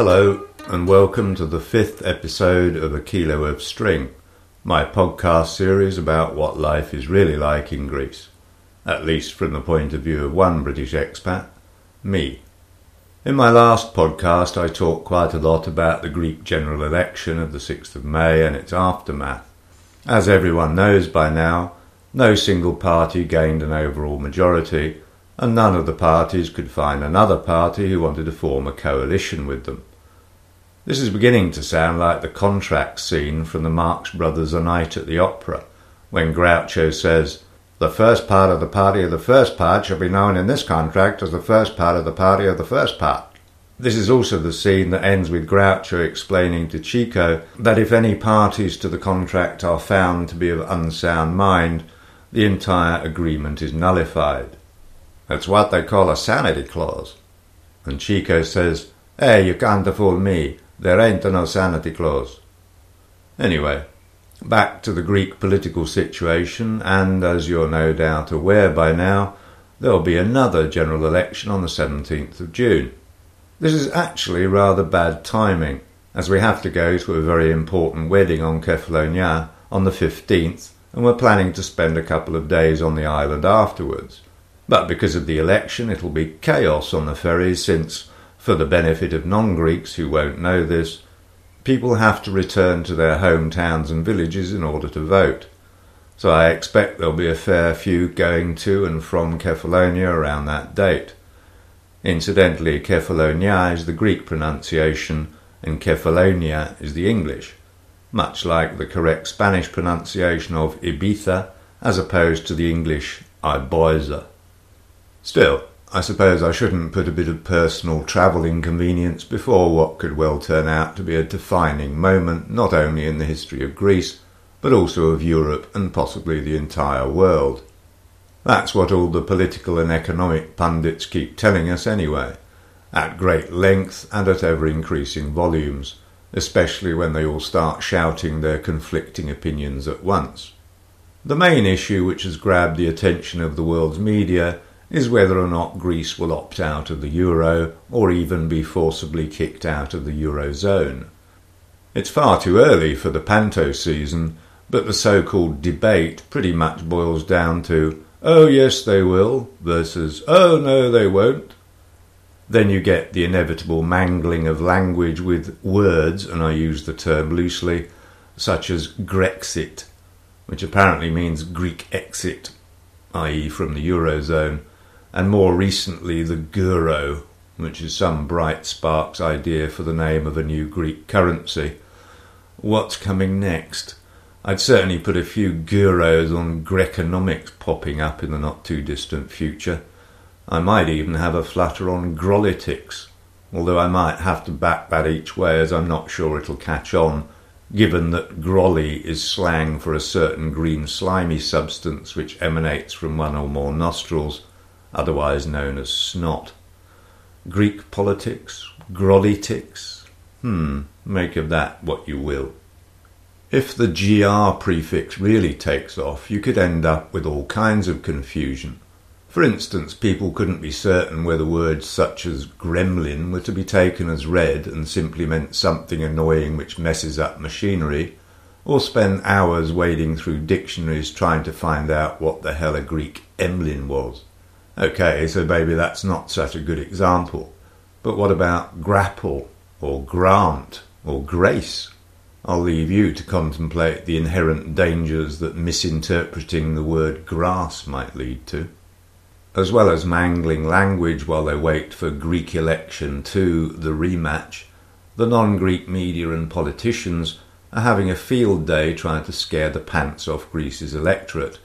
Hello, and welcome to the fifth episode of A Kilo of String, my podcast series about what life is really like in Greece, at least from the point of view of one British expat, me. In my last podcast, I talked quite a lot about the Greek general election of the 6th of May and its aftermath. As everyone knows by now, no single party gained an overall majority, and none of the parties could find another party who wanted to form a coalition with them. This is beginning to sound like the contract scene from the Marx Brothers A Night at the Opera, when Groucho says, The first part of the party of the first part shall be known in this contract as the first part of the party of the first part. This is also the scene that ends with Groucho explaining to Chico that if any parties to the contract are found to be of unsound mind, the entire agreement is nullified. That's what they call a sanity clause. And Chico says, Hey, you can't fool me. There ain't no sanity clause. Anyway, back to the Greek political situation, and as you're no doubt aware by now, there'll be another general election on the 17th of June. This is actually rather bad timing, as we have to go to a very important wedding on Kefalonia on the 15th, and we're planning to spend a couple of days on the island afterwards. But because of the election, it'll be chaos on the ferries since, for the benefit of non Greeks who won't know this, people have to return to their hometowns and villages in order to vote. So I expect there'll be a fair few going to and from Kefalonia around that date. Incidentally, Kefalonia is the Greek pronunciation and Cephalonia is the English, much like the correct Spanish pronunciation of Ibiza as opposed to the English Ibiza. Still, I suppose I shouldn't put a bit of personal travel inconvenience before what could well turn out to be a defining moment not only in the history of Greece, but also of Europe and possibly the entire world. That's what all the political and economic pundits keep telling us anyway, at great length and at ever increasing volumes, especially when they all start shouting their conflicting opinions at once. The main issue which has grabbed the attention of the world's media is whether or not Greece will opt out of the euro or even be forcibly kicked out of the eurozone. It's far too early for the panto season, but the so called debate pretty much boils down to oh yes they will versus oh no they won't. Then you get the inevitable mangling of language with words, and I use the term loosely, such as Grexit, which apparently means Greek exit, i.e., from the Eurozone, and more recently the Guro, which is some bright spark's idea for the name of a new Greek currency. What's coming next? I'd certainly put a few Guros on Greconomics popping up in the not too distant future. I might even have a flutter on Grolitics, although I might have to back that each way as I'm not sure it'll catch on, given that grolly is slang for a certain green slimy substance which emanates from one or more nostrils otherwise known as snot. Greek politics, grolitics, hmm, make of that what you will. If the gr prefix really takes off, you could end up with all kinds of confusion. For instance, people couldn't be certain whether words such as gremlin were to be taken as read and simply meant something annoying which messes up machinery, or spend hours wading through dictionaries trying to find out what the hell a Greek emlyn was. Okay, so maybe that's not such a good example. But what about grapple, or grant, or grace? I'll leave you to contemplate the inherent dangers that misinterpreting the word grass might lead to. As well as mangling language while they wait for Greek election 2, the rematch, the non Greek media and politicians are having a field day trying to scare the pants off Greece's electorate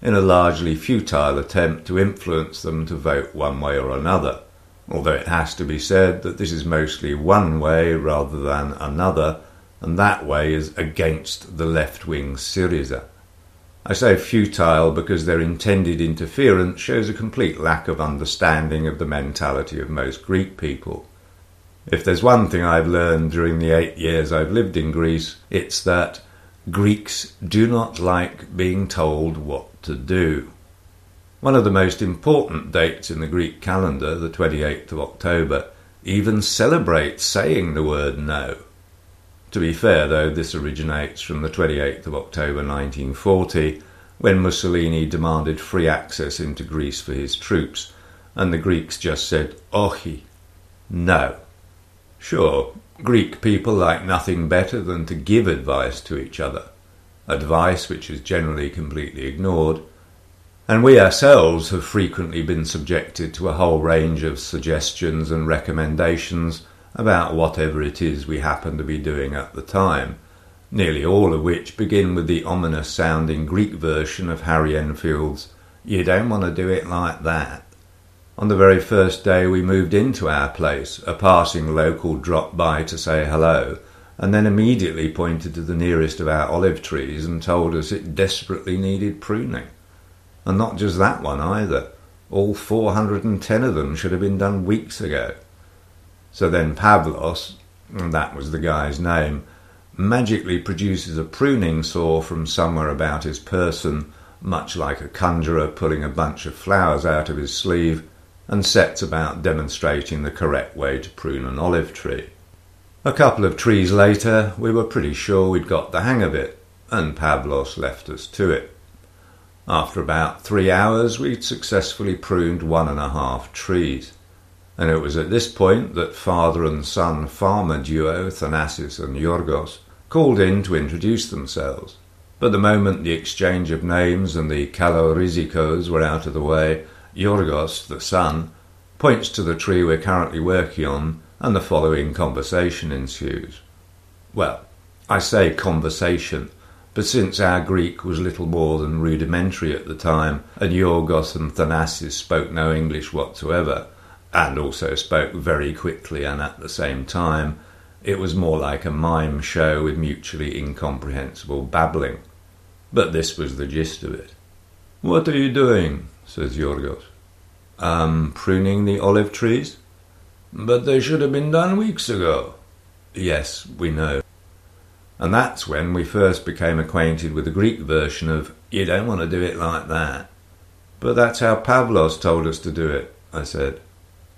in a largely futile attempt to influence them to vote one way or another, although it has to be said that this is mostly one way rather than another, and that way is against the left wing Syriza. I say futile because their intended interference shows a complete lack of understanding of the mentality of most Greek people. If there's one thing I've learned during the eight years I've lived in Greece, it's that Greeks do not like being told what to do. One of the most important dates in the Greek calendar, the 28th of October, even celebrates saying the word no. To be fair, though, this originates from the 28th of October 1940, when Mussolini demanded free access into Greece for his troops, and the Greeks just said, Ochi, no. Sure, Greek people like nothing better than to give advice to each other, advice which is generally completely ignored, and we ourselves have frequently been subjected to a whole range of suggestions and recommendations about whatever it is we happen to be doing at the time, nearly all of which begin with the ominous sounding Greek version of Harry Enfield's You don't want to do it like that. On the very first day we moved into our place, a passing local dropped by to say hello, and then immediately pointed to the nearest of our olive trees and told us it desperately needed pruning. And not just that one either. All 410 of them should have been done weeks ago. So then Pavlos, and that was the guy's name, magically produces a pruning saw from somewhere about his person, much like a conjurer pulling a bunch of flowers out of his sleeve, and sets about demonstrating the correct way to prune an olive tree. A couple of trees later, we were pretty sure we'd got the hang of it, and Pavlos left us to it. After about three hours, we'd successfully pruned one and a half trees, and it was at this point that father and son farmer duo Thanasis and Yorgos called in to introduce themselves. But the moment the exchange of names and the kalorizikos were out of the way, Yorgos, the son, points to the tree we're currently working on, and the following conversation ensues. Well, I say conversation, but since our Greek was little more than rudimentary at the time, and Yorgos and Thanasis spoke no English whatsoever, and also spoke very quickly and at the same time, it was more like a mime show with mutually incomprehensible babbling. But this was the gist of it. What are you doing? Says Yorgos. Um, pruning the olive trees? But they should have been done weeks ago. Yes, we know. And that's when we first became acquainted with the Greek version of, you don't want to do it like that. But that's how Pavlos told us to do it, I said.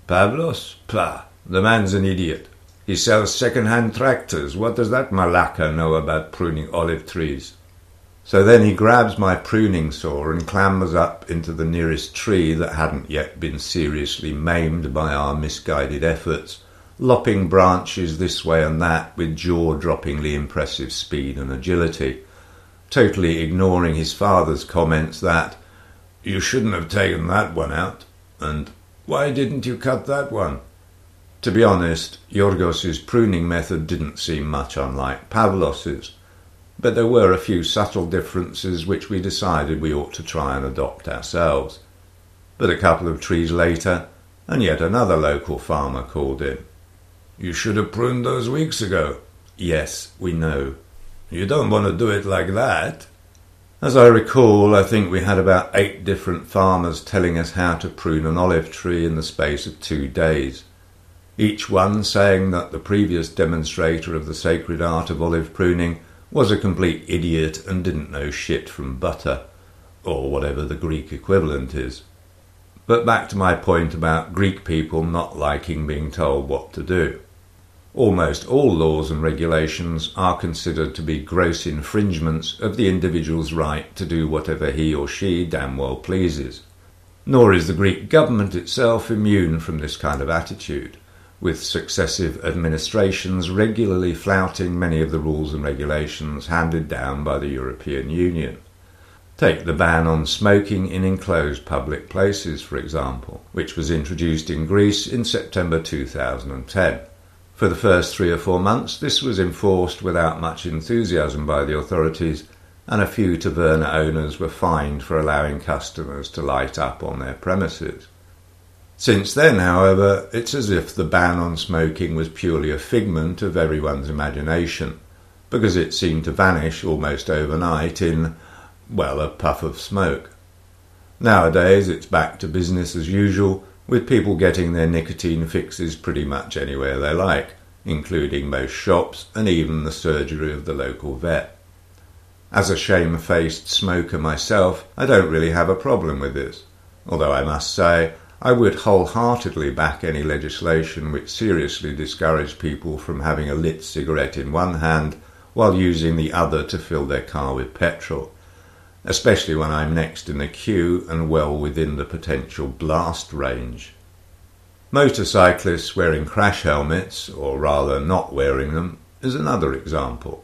Pavlos? Pah, the man's an idiot. He sells second-hand tractors. What does that malaka know about pruning olive trees? So then he grabs my pruning saw and clambers up into the nearest tree that hadn't yet been seriously maimed by our misguided efforts, lopping branches this way and that with jaw droppingly impressive speed and agility, totally ignoring his father's comments that, You shouldn't have taken that one out, and Why didn't you cut that one? To be honest, Yorgos's pruning method didn't seem much unlike Pavlos's but there were a few subtle differences which we decided we ought to try and adopt ourselves. But a couple of trees later, and yet another local farmer called in. You should have pruned those weeks ago. Yes, we know. You don't want to do it like that. As I recall, I think we had about eight different farmers telling us how to prune an olive tree in the space of two days, each one saying that the previous demonstrator of the sacred art of olive pruning was a complete idiot and didn't know shit from butter, or whatever the Greek equivalent is. But back to my point about Greek people not liking being told what to do. Almost all laws and regulations are considered to be gross infringements of the individual's right to do whatever he or she damn well pleases. Nor is the Greek government itself immune from this kind of attitude with successive administrations regularly flouting many of the rules and regulations handed down by the European Union. Take the ban on smoking in enclosed public places, for example, which was introduced in Greece in September 2010. For the first three or four months, this was enforced without much enthusiasm by the authorities, and a few taverna owners were fined for allowing customers to light up on their premises. Since then, however, it's as if the ban on smoking was purely a figment of everyone's imagination, because it seemed to vanish almost overnight in, well, a puff of smoke. Nowadays, it's back to business as usual, with people getting their nicotine fixes pretty much anywhere they like, including most shops and even the surgery of the local vet. As a shamefaced smoker myself, I don't really have a problem with this, although I must say I would wholeheartedly back any legislation which seriously discouraged people from having a lit cigarette in one hand while using the other to fill their car with petrol, especially when I'm next in the queue and well within the potential blast range. Motorcyclists wearing crash helmets, or rather not wearing them, is another example.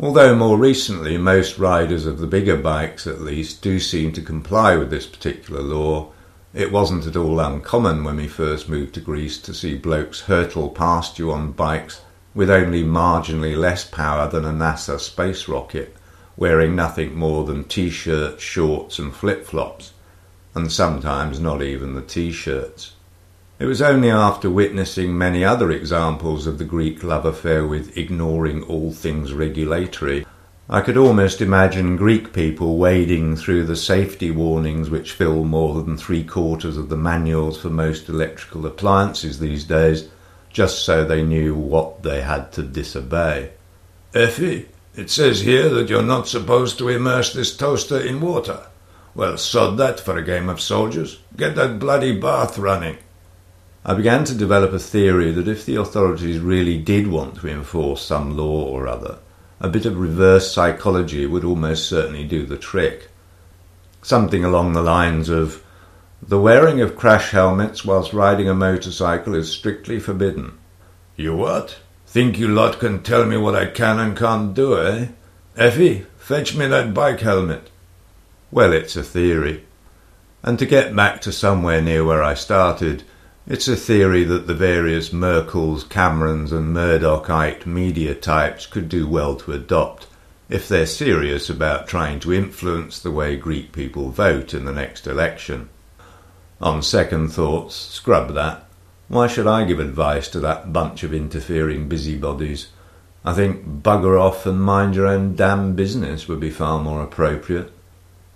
Although more recently most riders of the bigger bikes at least do seem to comply with this particular law, it wasn't at all uncommon when we first moved to Greece to see blokes hurtle past you on bikes with only marginally less power than a NASA space rocket, wearing nothing more than t-shirts, shorts and flip-flops, and sometimes not even the t-shirts. It was only after witnessing many other examples of the Greek love affair with ignoring all things regulatory I could almost imagine Greek people wading through the safety warnings which fill more than three quarters of the manuals for most electrical appliances these days, just so they knew what they had to disobey. Effie, it says here that you're not supposed to immerse this toaster in water. Well, sod that for a game of soldiers. Get that bloody bath running. I began to develop a theory that if the authorities really did want to enforce some law or other, a bit of reverse psychology would almost certainly do the trick. Something along the lines of the wearing of crash helmets whilst riding a motorcycle is strictly forbidden. You what? Think you lot can tell me what I can and can't do, eh? Effie, fetch me that bike helmet. Well, it's a theory. And to get back to somewhere near where I started, it's a theory that the various Merkels, Camerons, and Murdochite media types could do well to adopt if they're serious about trying to influence the way Greek people vote in the next election. On second thoughts, scrub that. Why should I give advice to that bunch of interfering busybodies? I think bugger off and mind your own damn business would be far more appropriate.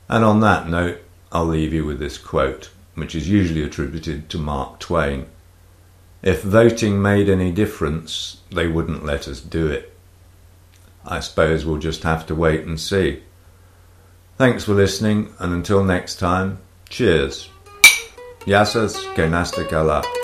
And on that note, I'll leave you with this quote which is usually attributed to Mark Twain. If voting made any difference, they wouldn't let us do it. I suppose we'll just have to wait and see. Thanks for listening, and until next time, cheers. Yasas Kenasta Kala.